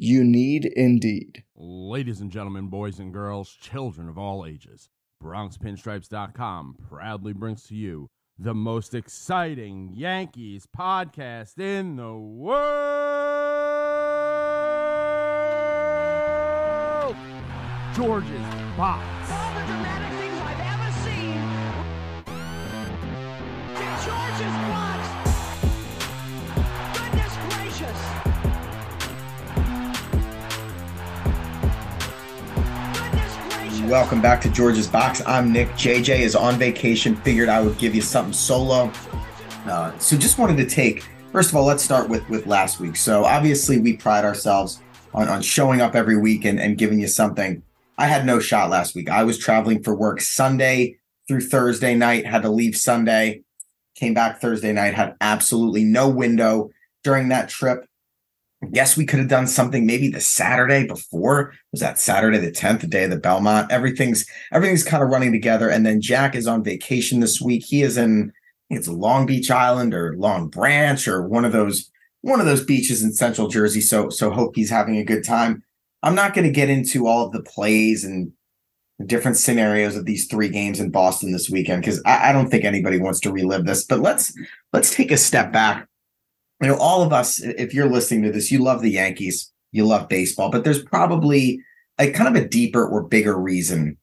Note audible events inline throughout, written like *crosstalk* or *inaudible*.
You need Indeed. Ladies and gentlemen, boys and girls, children of all ages, BronxPinstripes.com proudly brings to you the most exciting Yankees podcast in the world. George's Box. Welcome back to George's Box. I'm Nick. JJ is on vacation. Figured I would give you something solo. Uh, so just wanted to take. First of all, let's start with with last week. So obviously we pride ourselves on on showing up every week and, and giving you something. I had no shot last week. I was traveling for work Sunday through Thursday night. Had to leave Sunday. Came back Thursday night. Had absolutely no window during that trip. Guess we could have done something maybe the Saturday before. Was that Saturday the 10th, the day of the Belmont? Everything's everything's kind of running together. And then Jack is on vacation this week. He is in it's Long Beach Island or Long Branch or one of those one of those beaches in central Jersey. So so hope he's having a good time. I'm not going to get into all of the plays and different scenarios of these three games in Boston this weekend because I, I don't think anybody wants to relive this. But let's let's take a step back you know, all of us, if you're listening to this, you love the Yankees, you love baseball, but there's probably a kind of a deeper or bigger reason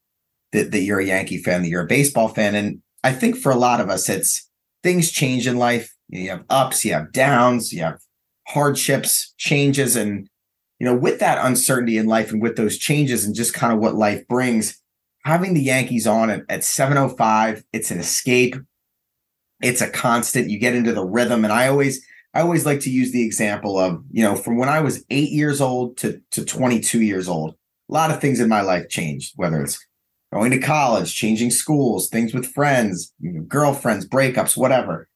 that, that you're a Yankee fan, that you're a baseball fan. And I think for a lot of us, it's things change in life. You have ups, you have downs, you have hardships, changes. And, you know, with that uncertainty in life and with those changes and just kind of what life brings, having the Yankees on at, at 705, it's an escape. It's a constant. You get into the rhythm. And I always, I always like to use the example of, you know, from when I was eight years old to, to 22 years old, a lot of things in my life changed, whether it's going to college, changing schools, things with friends, you know, girlfriends, breakups, whatever.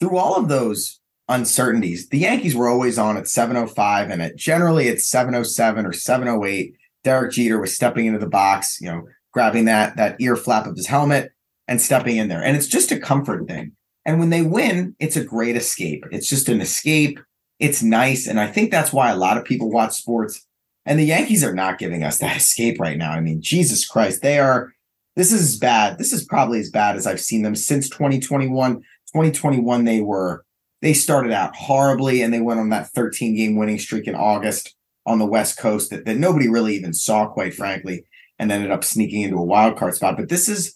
Through all of those uncertainties, the Yankees were always on at 705 and at generally at 707 or 708. Derek Jeter was stepping into the box, you know, grabbing that that ear flap of his helmet and stepping in there. And it's just a comfort thing. And when they win, it's a great escape. It's just an escape. It's nice. And I think that's why a lot of people watch sports. And the Yankees are not giving us that escape right now. I mean, Jesus Christ, they are. This is bad. This is probably as bad as I've seen them since 2021. 2021, they were, they started out horribly and they went on that 13 game winning streak in August on the West Coast that, that nobody really even saw, quite frankly, and ended up sneaking into a wild card spot. But this is,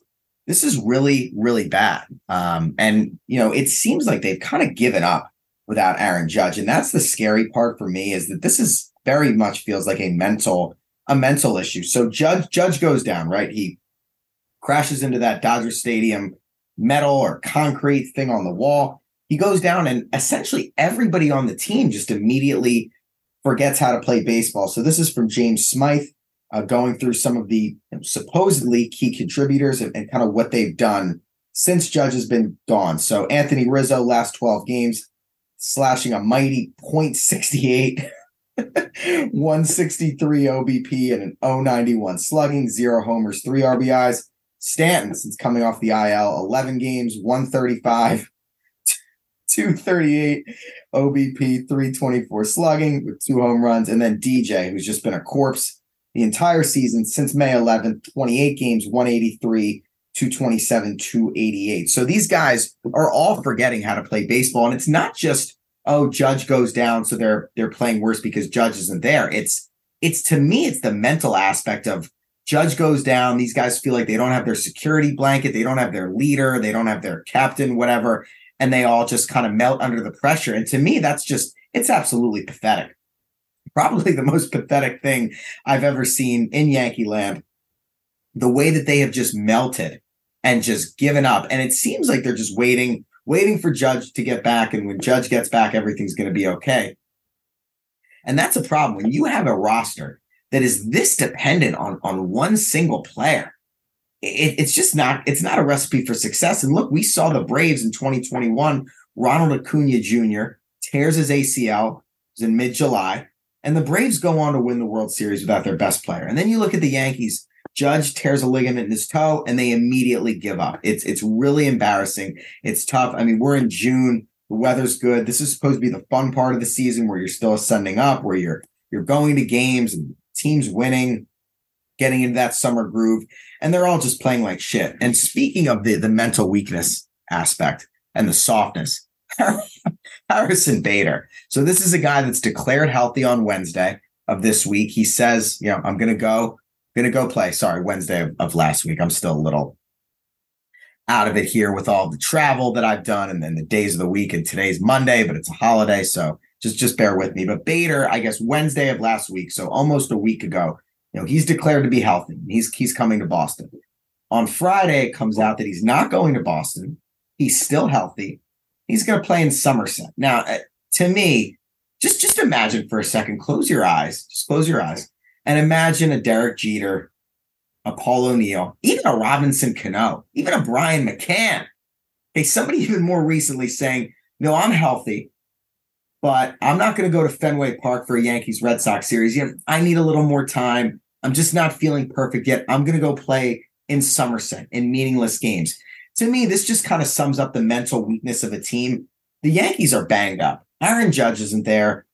this is really, really bad. Um, and, you know, it seems like they've kind of given up without Aaron Judge. And that's the scary part for me is that this is very much feels like a mental, a mental issue. So Judge, Judge goes down, right? He crashes into that Dodger Stadium metal or concrete thing on the wall. He goes down and essentially everybody on the team just immediately forgets how to play baseball. So this is from James Smythe uh, going through some of the supposedly key contributors and, and kind of what they've done since Judge has been gone. So Anthony Rizzo, last 12 games, slashing a mighty 0.68, *laughs* 163 OBP, and an 091 slugging, zero homers, three RBIs. Stanton, since coming off the IL, 11 games, 135, *laughs* 238 OBP, 324 slugging with two home runs. And then DJ, who's just been a corpse the entire season since May 11th, 28 games, 183, 227, 288. So these guys are all forgetting how to play baseball. And it's not just, oh, Judge goes down, so they're they're playing worse because Judge isn't there. It's it's to me, it's the mental aspect of Judge goes down. These guys feel like they don't have their security blanket, they don't have their leader, they don't have their captain, whatever, and they all just kind of melt under the pressure. And to me, that's just it's absolutely pathetic. Probably the most pathetic thing I've ever seen in Yankee land. The way that they have just melted and just given up. And it seems like they're just waiting, waiting for Judge to get back. And when Judge gets back, everything's going to be okay. And that's a problem. When you have a roster that is this dependent on, on one single player, it, it's just not, it's not a recipe for success. And look, we saw the Braves in 2021, Ronald Acuna Jr. tears his ACL in mid July, and the Braves go on to win the World Series without their best player. And then you look at the Yankees, Judge tears a ligament in his toe and they immediately give up. It's it's really embarrassing. It's tough. I mean, we're in June. The weather's good. This is supposed to be the fun part of the season where you're still ascending up, where you're you're going to games and teams winning, getting into that summer groove, and they're all just playing like shit. And speaking of the the mental weakness aspect and the softness, *laughs* Harrison Bader. So this is a guy that's declared healthy on Wednesday of this week. He says, you know, I'm going to go Gonna go play. Sorry, Wednesday of, of last week. I'm still a little out of it here with all the travel that I've done and then the days of the week. And today's Monday, but it's a holiday, so just just bear with me. But Bader, I guess Wednesday of last week, so almost a week ago, you know, he's declared to be healthy. He's he's coming to Boston. On Friday, it comes out that he's not going to Boston. He's still healthy. He's going to play in Somerset. Now, uh, to me, just just imagine for a second. Close your eyes. Just close your eyes. And imagine a Derek Jeter, a Paul O'Neill, even a Robinson Cano, even a Brian McCann. Okay, somebody *laughs* even more recently saying, No, I'm healthy, but I'm not going to go to Fenway Park for a Yankees Red Sox series. You know, I need a little more time. I'm just not feeling perfect yet. I'm going to go play in Somerset in meaningless games. To me, this just kind of sums up the mental weakness of a team. The Yankees are banged up. Aaron Judge isn't there.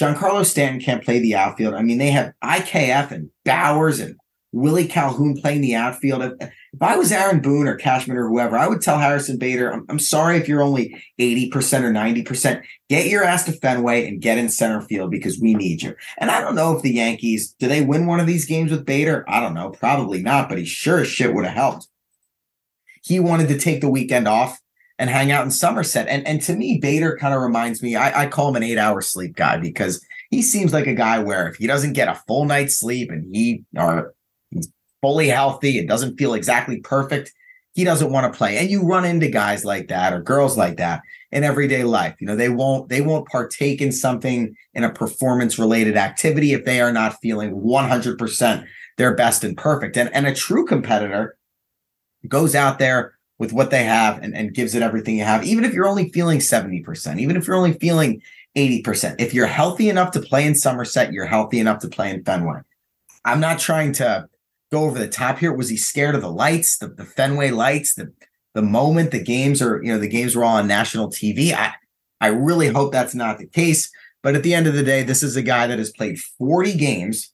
Giancarlo Stanton can't play the outfield. I mean, they have IKF and Bauers and Willie Calhoun playing the outfield. If, if I was Aaron Boone or Cashman or whoever, I would tell Harrison Bader, I'm, I'm sorry if you're only 80% or 90%. Get your ass to Fenway and get in center field because we need you. And I don't know if the Yankees, do they win one of these games with Bader? I don't know. Probably not, but he sure as shit would have helped. He wanted to take the weekend off and hang out in Somerset. And and to me, Bader kind of reminds me, I, I call him an eight hour sleep guy because he seems like a guy where if he doesn't get a full night's sleep and he or he's fully healthy and doesn't feel exactly perfect, he doesn't want to play. And you run into guys like that or girls like that in everyday life. You know, they won't they won't partake in something in a performance related activity if they are not feeling 100% their best and perfect. And and a true competitor goes out there with what they have and, and gives it everything you have, even if you're only feeling 70%, even if you're only feeling 80%. If you're healthy enough to play in Somerset, you're healthy enough to play in Fenway. I'm not trying to go over the top here. Was he scared of the lights, the, the Fenway lights, the the moment the games are, you know, the games were all on national TV? I I really hope that's not the case. But at the end of the day, this is a guy that has played 40 games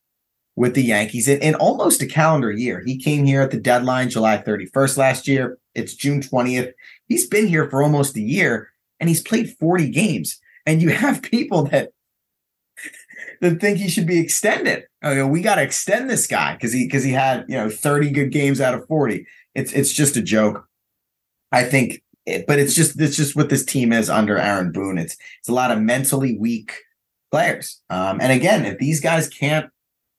with the Yankees in, in almost a calendar year. He came here at the deadline July 31st last year. It's June 20th. He's been here for almost a year and he's played 40 games. And you have *laughs* people that that think he should be extended. Oh, we got to extend this guy because he because he had you know 30 good games out of 40. It's it's just a joke. I think, it, but it's just it's just what this team is under Aaron Boone. It's it's a lot of mentally weak players. Um, and again, if these guys can't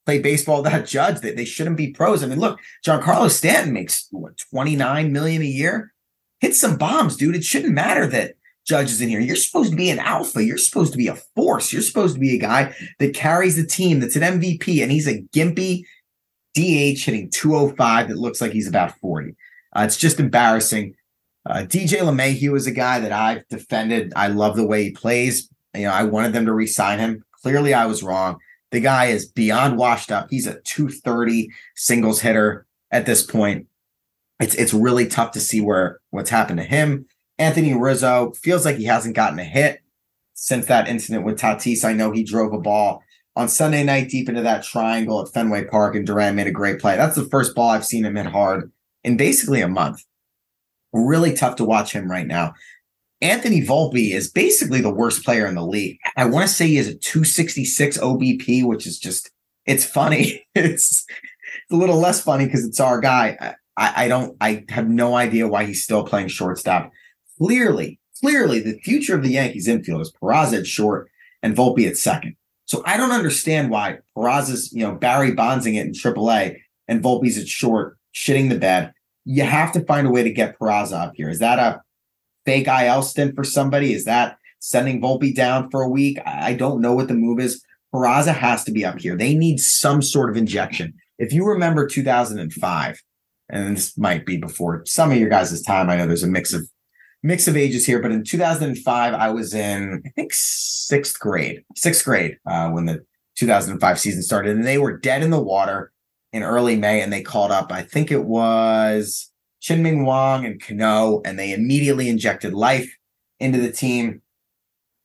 play baseball without Judge. That they, they shouldn't be pros. I mean, look, Giancarlo Stanton makes what 29 million a year. Hit some bombs, dude. It shouldn't matter that Judge is in here. You're supposed to be an alpha. You're supposed to be a force. You're supposed to be a guy that carries the team, that's an MVP, and he's a gimpy DH hitting 205 that looks like he's about 40. Uh, it's just embarrassing. Uh, DJ LeMahieu is a guy that I've defended. I love the way he plays. You know, I wanted them to re-sign him. Clearly, I was wrong. The guy is beyond washed up. He's a 230 singles hitter at this point. It's it's really tough to see where what's happened to him. Anthony Rizzo feels like he hasn't gotten a hit since that incident with Tatis. I know he drove a ball on Sunday night deep into that triangle at Fenway Park, and Duran made a great play. That's the first ball I've seen him hit hard in basically a month. Really tough to watch him right now. Anthony Volpe is basically the worst player in the league. I want to say he has a 266 OBP, which is just it's funny. *laughs* It's, it's a little less funny because it's our guy. I, I don't. I have no idea why he's still playing shortstop. Clearly, clearly, the future of the Yankees infield is Peraza at short and Volpe at second. So I don't understand why Peraza's, you know, Barry Bondsing it in AAA and Volpe's at short, shitting the bed. You have to find a way to get Peraza up here. Is that a fake IL stint for somebody? Is that sending Volpe down for a week? I don't know what the move is. Peraza has to be up here. They need some sort of injection. If you remember 2005, and this might be before some of your guys' time. I know there's a mix of mix of ages here, but in 2005, I was in I think sixth grade, sixth grade uh, when the 2005 season started, and they were dead in the water in early May, and they called up. I think it was Chien-Ming Wang and Cano, and they immediately injected life into the team,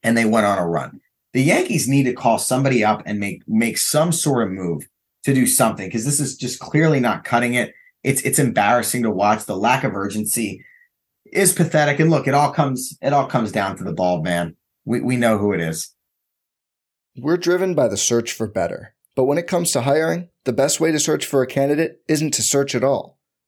and they went on a run. The Yankees need to call somebody up and make make some sort of move to do something because this is just clearly not cutting it it's it's embarrassing to watch. The lack of urgency is pathetic. And look, it all comes it all comes down to the bald man. We we know who it is. We're driven by the search for better. But when it comes to hiring, the best way to search for a candidate isn't to search at all.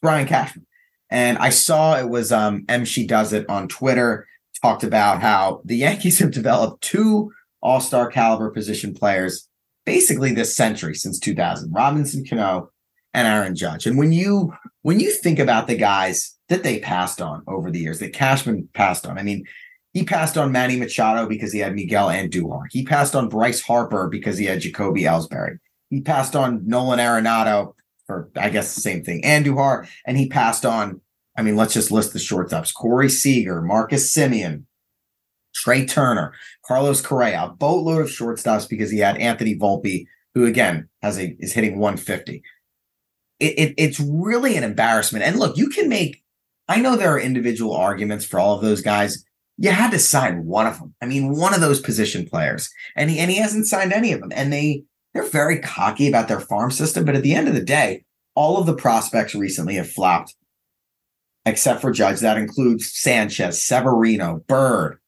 Brian Cashman. And I saw it was um M She Does It on Twitter, talked about how the *laughs* Yankees have developed two all-star caliber position players basically this century since 2000, Robinson Cano and Aaron Judge. And when you when you think about the guys that they passed on over the years, that Cashman passed on, I mean, he passed on Manny Machado because he had Miguel Andujar. He passed on Bryce Harper because he had Jacoby Ellsbury. He passed on Nolan Arenado or I guess the same thing, Andujar, and he passed on. I mean, let's just list the shortstops: Corey Seager, Marcus Semien, Trea Turner, Carlos Correa, a boatload of shortstops because he had Anthony Volpe, who again has a is hitting 150. It, it, it's really an embarrassment. And look, you can make. I know there are individual arguments for all of those guys. You had to sign one of them. I mean, one of those position players, and he and he hasn't signed any of them. And they they're very cocky about their farm system. But at the end of the day, all of the prospects recently have flopped, except for Judge. That includes Sanchez, Severino, Bird,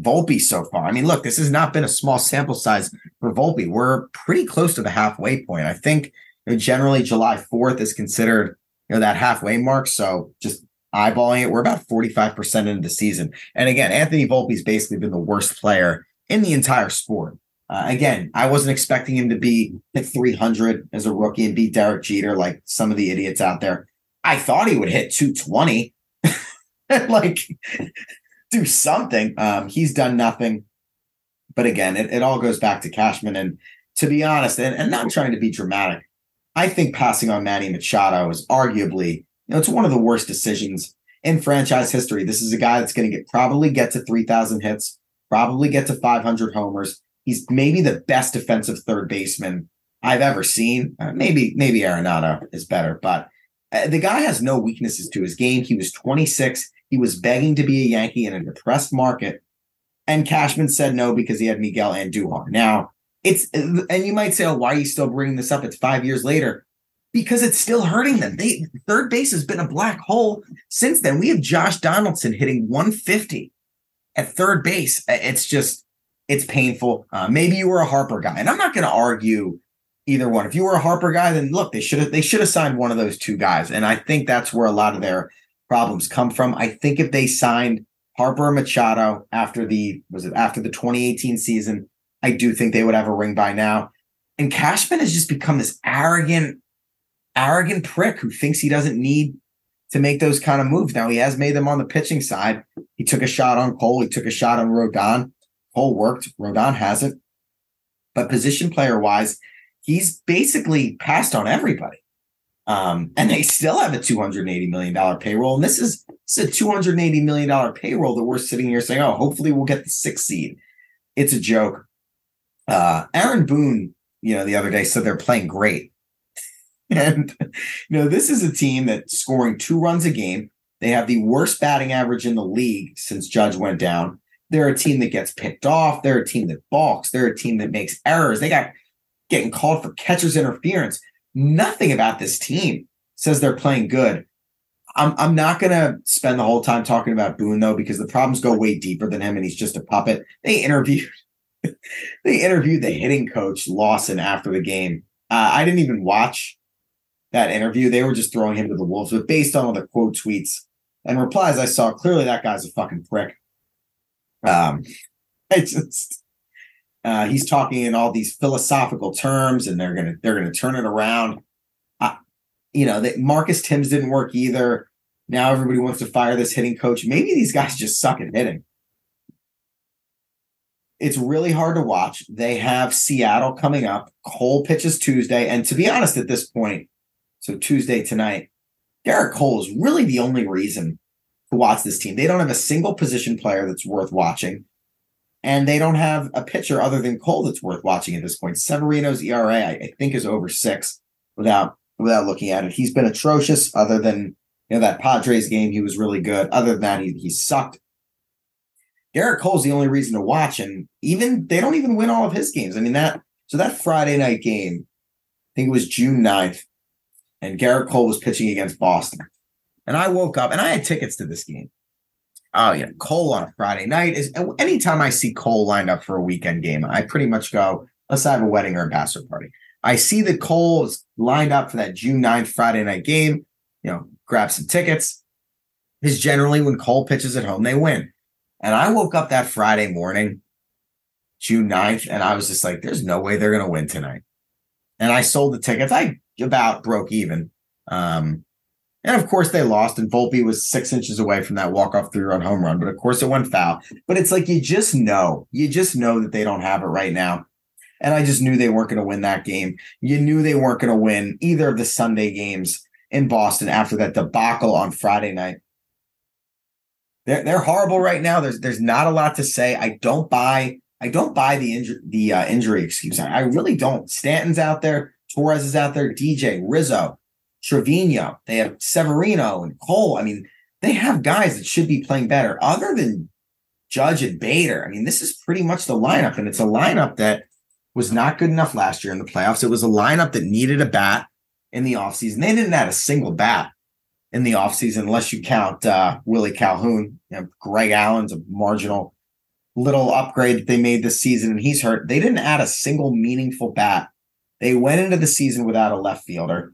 Volpe so far. I mean, look, this has not been a small sample size for Volpe. We're pretty close to the halfway point. I think you know, generally July 4th is considered you know that halfway mark. So just eyeballing it, we're about 45% into the season. And again, Anthony Volpe's basically been the worst player in the entire sport. Uh, again, I wasn't expecting him to be hit 300 as a rookie and beat Derek Jeter like some of the idiots out there. I thought he would hit 220, *laughs* like do something. Um, he's done nothing. But again, it, it all goes back to Cashman. And to be honest, and, and not trying to be dramatic, I think passing on Manny Machado is arguably, you know, it's one of the worst decisions in franchise history. This is a guy that's going to get probably get to 3,000 hits, probably get to 500 homers He's maybe the best defensive third baseman I've ever seen. Uh, maybe maybe Arenado is better, but uh, the guy has no weaknesses to his game. He was 26. He was begging to be a Yankee in a depressed market, and Cashman said no because he had Miguel and Andujar. Now it's and you might say, "Oh, why are you still bringing this up?" It's five years later because it's still hurting them. They third base has been a black hole since then. We have Josh Donaldson hitting 150 at third base. It's just it's painful. Uh, maybe you were a Harper guy, and I'm not going to argue either one. If you were a Harper guy, then look, they should have they should have signed one of those two guys, and I think that's where a lot of their problems come from. I think if they signed Harper Machado after the was it after the 2018 season, I do think they would have a ring by now. And Cashman has just become this arrogant arrogant prick who thinks he doesn't need to make those kind of moves. Now he has made them on the pitching side. He took a shot on Cole. He took a shot on Rodon. Cole worked. Rodon hasn't. But position player wise, he's basically passed on everybody. Um, and they still have a $280 million payroll. And this is, this is a $280 million payroll that we're sitting here saying, oh, hopefully we'll get the sixth seed. It's a joke. Uh, Aaron Boone, you know, the other day said they're playing great. *laughs* And you know, this is a team that's scoring two runs a game. They have the worst batting average in the league since Judge went down. They're a team that gets picked off. They're a team that balks. They're a team that makes errors. They got getting called for catcher's interference. Nothing about this team says they're playing good. I'm I'm not gonna spend the whole time talking about Boone though, because the problems go way deeper than him, and he's just a puppet. They interviewed *laughs* they interviewed the hitting coach Lawson after the game. Uh, I didn't even watch that interview. They were just throwing him to the wolves, but based on all the quote tweets and replies I saw, clearly that guy's a fucking prick. Um, *laughs* it's just uh, he's talking in all these philosophical terms, and they're gonna they're gonna turn it around. You know, that Marcus Thames didn't work either. Now everybody wants to fire this hitting coach. Maybe these guys just suck at hitting. It's really hard to watch. They have Seattle coming up. Cole pitches Tuesday, and to be honest, at this point, so Tuesday tonight, Gerrit Cole is really the only reason watch this team. They don't have a single position player that's worth watching. And they don't have a pitcher other than Cole that's worth watching at this point. Severino's ERA, I, I think, is over six without without looking at it. He's been atrocious, other than you know that Padres game, he was really good. Other than that, he, he sucked. Gerrit Cole's the only reason to watch, and even they don't even win all of his games. I mean, that so that Friday night game, I think it was June 9th, and Gerrit Cole was pitching against Boston. And I woke up and I had tickets to this game. Oh yeah, Cole on a Friday night is anytime I see Cole lined up for a weekend game, I pretty much go, let's have a wedding or a bachelor party. I see that Cole is lined up for that June 9th Friday night game, you know, grab some tickets. Because generally when Cole pitches at home, they win. And I woke up that Friday morning, June 9th, and I was just like, there's no way they're going to win tonight. And I sold the tickets. I about broke even. Um, and of course, they lost, and Volpe was six inches away from that walk-off three-run home run. But of course, it went foul. But it's like you just know, you just know that they don't have it right now. And I just knew they weren't going to win that game. You knew they weren't going to win either of the Sunday games in Boston after that debacle on Friday night. They're, they're horrible right now. There's there's not a lot to say. I don't buy I don't buy the injury the uh, injury excuse. I, I really don't. Stanton's out there. Torres is out there, DJ, Rizzo, Trevino. They have Severino and Cole. I mean, they have guys that should be playing better other than Judge and Bader. I mean, this is pretty much the lineup, and it's a lineup that was not good enough last year in the playoffs. It was a lineup that needed a bat in the offseason. They didn't add a single bat in the offseason unless you count uh, Willie Calhoun. You know, Greg Allen's a marginal little upgrade that they made this season, and he's hurt. They didn't add a single meaningful bat they went into the season without a left fielder.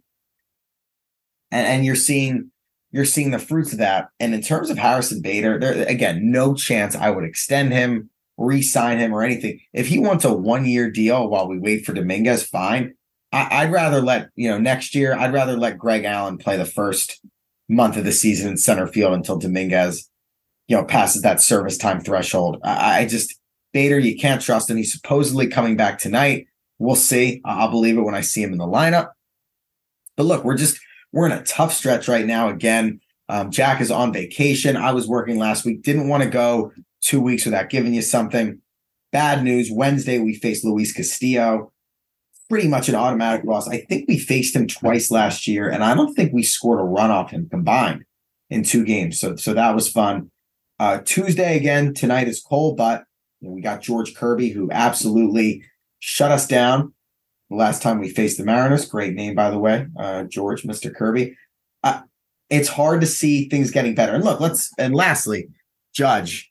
And, and you're seeing you're seeing the fruits of that. And in terms of Harrison Bader, there again, no chance I would extend him, re-sign him, or anything. If he wants a one-year deal while we wait for Dominguez, fine. I, would rather let you know next year. I'd rather let Greg Allen play the first month of the season in center field until Dominguez, you know, passes that service time threshold. I, I just Bader, you can't trust him. He's supposedly coming back tonight. We'll see. I'll believe it when I see him in the lineup. But look, we're just we're in a tough stretch right now. Again, um, Jack is on vacation. I was working last week. Didn't want to go two weeks without giving you something. Bad news. Wednesday we faced Luis Castillo. Pretty much an automatic loss. I think we faced him twice last year, and I don't think we scored a run off him combined in two games. So so that was fun. Uh, Tuesday again tonight is Cole, but we got George Kirby, who absolutely shut us down last time we faced the Mariners. Great name, by the way, uh, George, Mr. Kirby. Uh, it's hard to see things getting better. And look, let's and lastly, Judge.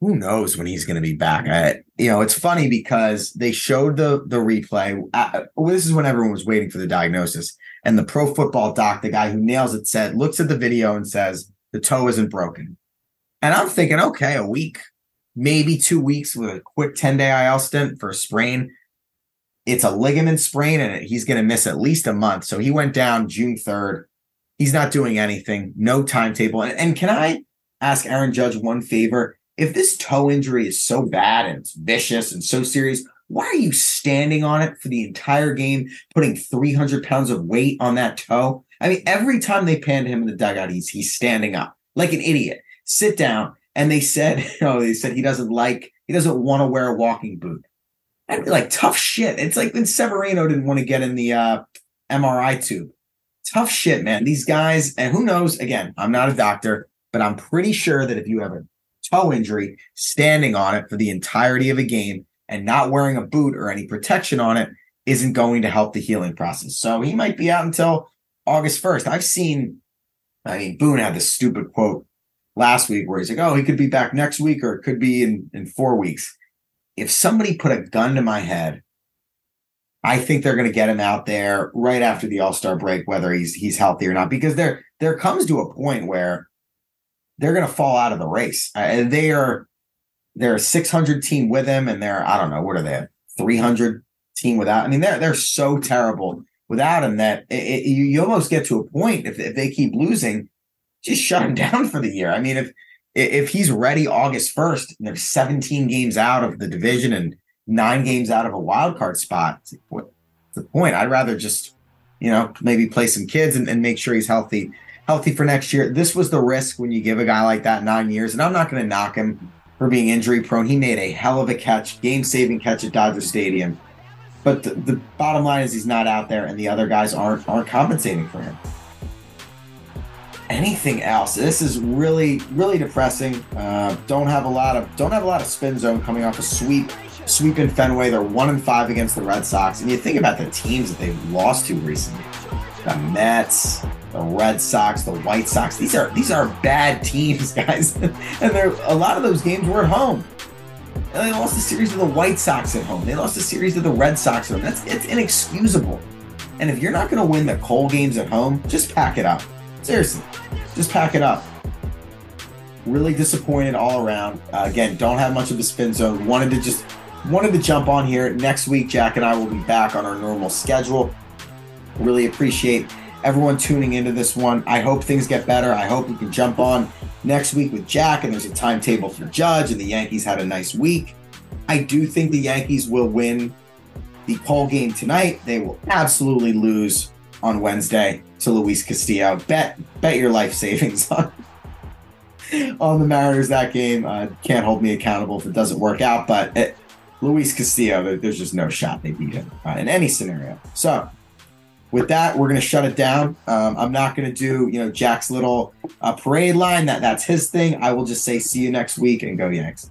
Who knows when he's going to be back? I, you know, it's funny because they showed the the replay. Uh, this is when everyone was waiting for the diagnosis, and the Pro Football Doc, the guy who nails it, said looks at the video and says the toe isn't broken. And I'm thinking, okay, a week, maybe two weeks with a quick 10 day IL stint for a sprain. It's a ligament sprain and he's going to miss at least a month. So he went down June 3rd. He's not doing anything, no timetable. And, and can I ask Aaron Judge one favor? If this toe injury is so bad and it's vicious and so serious, why are you standing on it for the entire game, putting 300 pounds of weight on that toe? I mean, every time they panned him in the dugout, he's, he's standing up like an idiot. Sit down. And they said, you *laughs* oh, know, they said he doesn't like, he doesn't want to wear a walking boot. Be like, tough shit. It's like when Severino didn't want to get in the uh, MRI tube. Tough shit, man. These guys, and who knows? Again, I'm not a doctor, but I'm pretty sure that if you have a toe injury, standing on it for the entirety of a game and not wearing a boot or any protection on it isn't going to help the healing process. So he might be out until August 1st. I've seen, I mean, Boone had this stupid quote last week where he's like, oh, he could be back next week or it could be in, in four weeks. If somebody put a gun to my head, I think they're going to get him out there right after the All Star break, whether he's he's healthy or not, because there there comes to a point where they're going to fall out of the race. Uh, they are they're a 600 team with him, and they're I don't know what are they 300 team without. I mean they're they're so terrible without him that it, it, you, almost get to a point if if they keep losing just shut him *laughs* down for the year. I mean, if if he's ready August 1st, and there's 17 games out of the division and nine games out of a wild card spot, what's the point? I'd rather just, you know, maybe play some kids and, and make sure he's healthy, healthy for next year. This was the risk when you give a guy like that nine years, and I'm not going to knock him for being injury prone. He made a hell of a catch, game saving catch at Dodger Stadium. But the, the bottom line is he's not out there, and the other guys aren't aren't compensating for him anything else. This is really, really depressing. Uh, don't have a lot of don't have a lot of spin zone coming off a sweep. Sweep in Fenway. They're one and five against the Red Sox. And you think about the teams that they've lost to recently. The Mets, the Red Sox, the White Sox. These are these are bad teams, *laughs* guys. and there a lot of those games were at home. And they lost a series of the White Sox at home. They lost a series of the Red Sox at home. That's it's inexcusable. And if you're not going to win the Cole games at home, just pack it up. Seriously, just pack it up. Really disappointed all around. Uh, again, don't have much of a spin zone. Wanted to just wanted to jump on here next week. Jack and I will be back on our normal schedule. Really appreciate everyone tuning into this one. I hope things get better. I hope we can jump on next week with Jack and there's a timetable for Judge and the Yankees had a nice week. I do think the Yankees will win the Cole game tonight. They will absolutely lose on Wednesday to Luis Castillo. Bet bet your life savings on on the Mariners that game. Uh, can't hold me accountable if it doesn't work out, but it, Luis Castillo, there's just no shot they beat him uh, in any scenario. So with that, we're going to shut it down. Um, I'm not going to do you know Jack's little uh, parade line. That that's his thing. I will just say see you next week and go Yanks.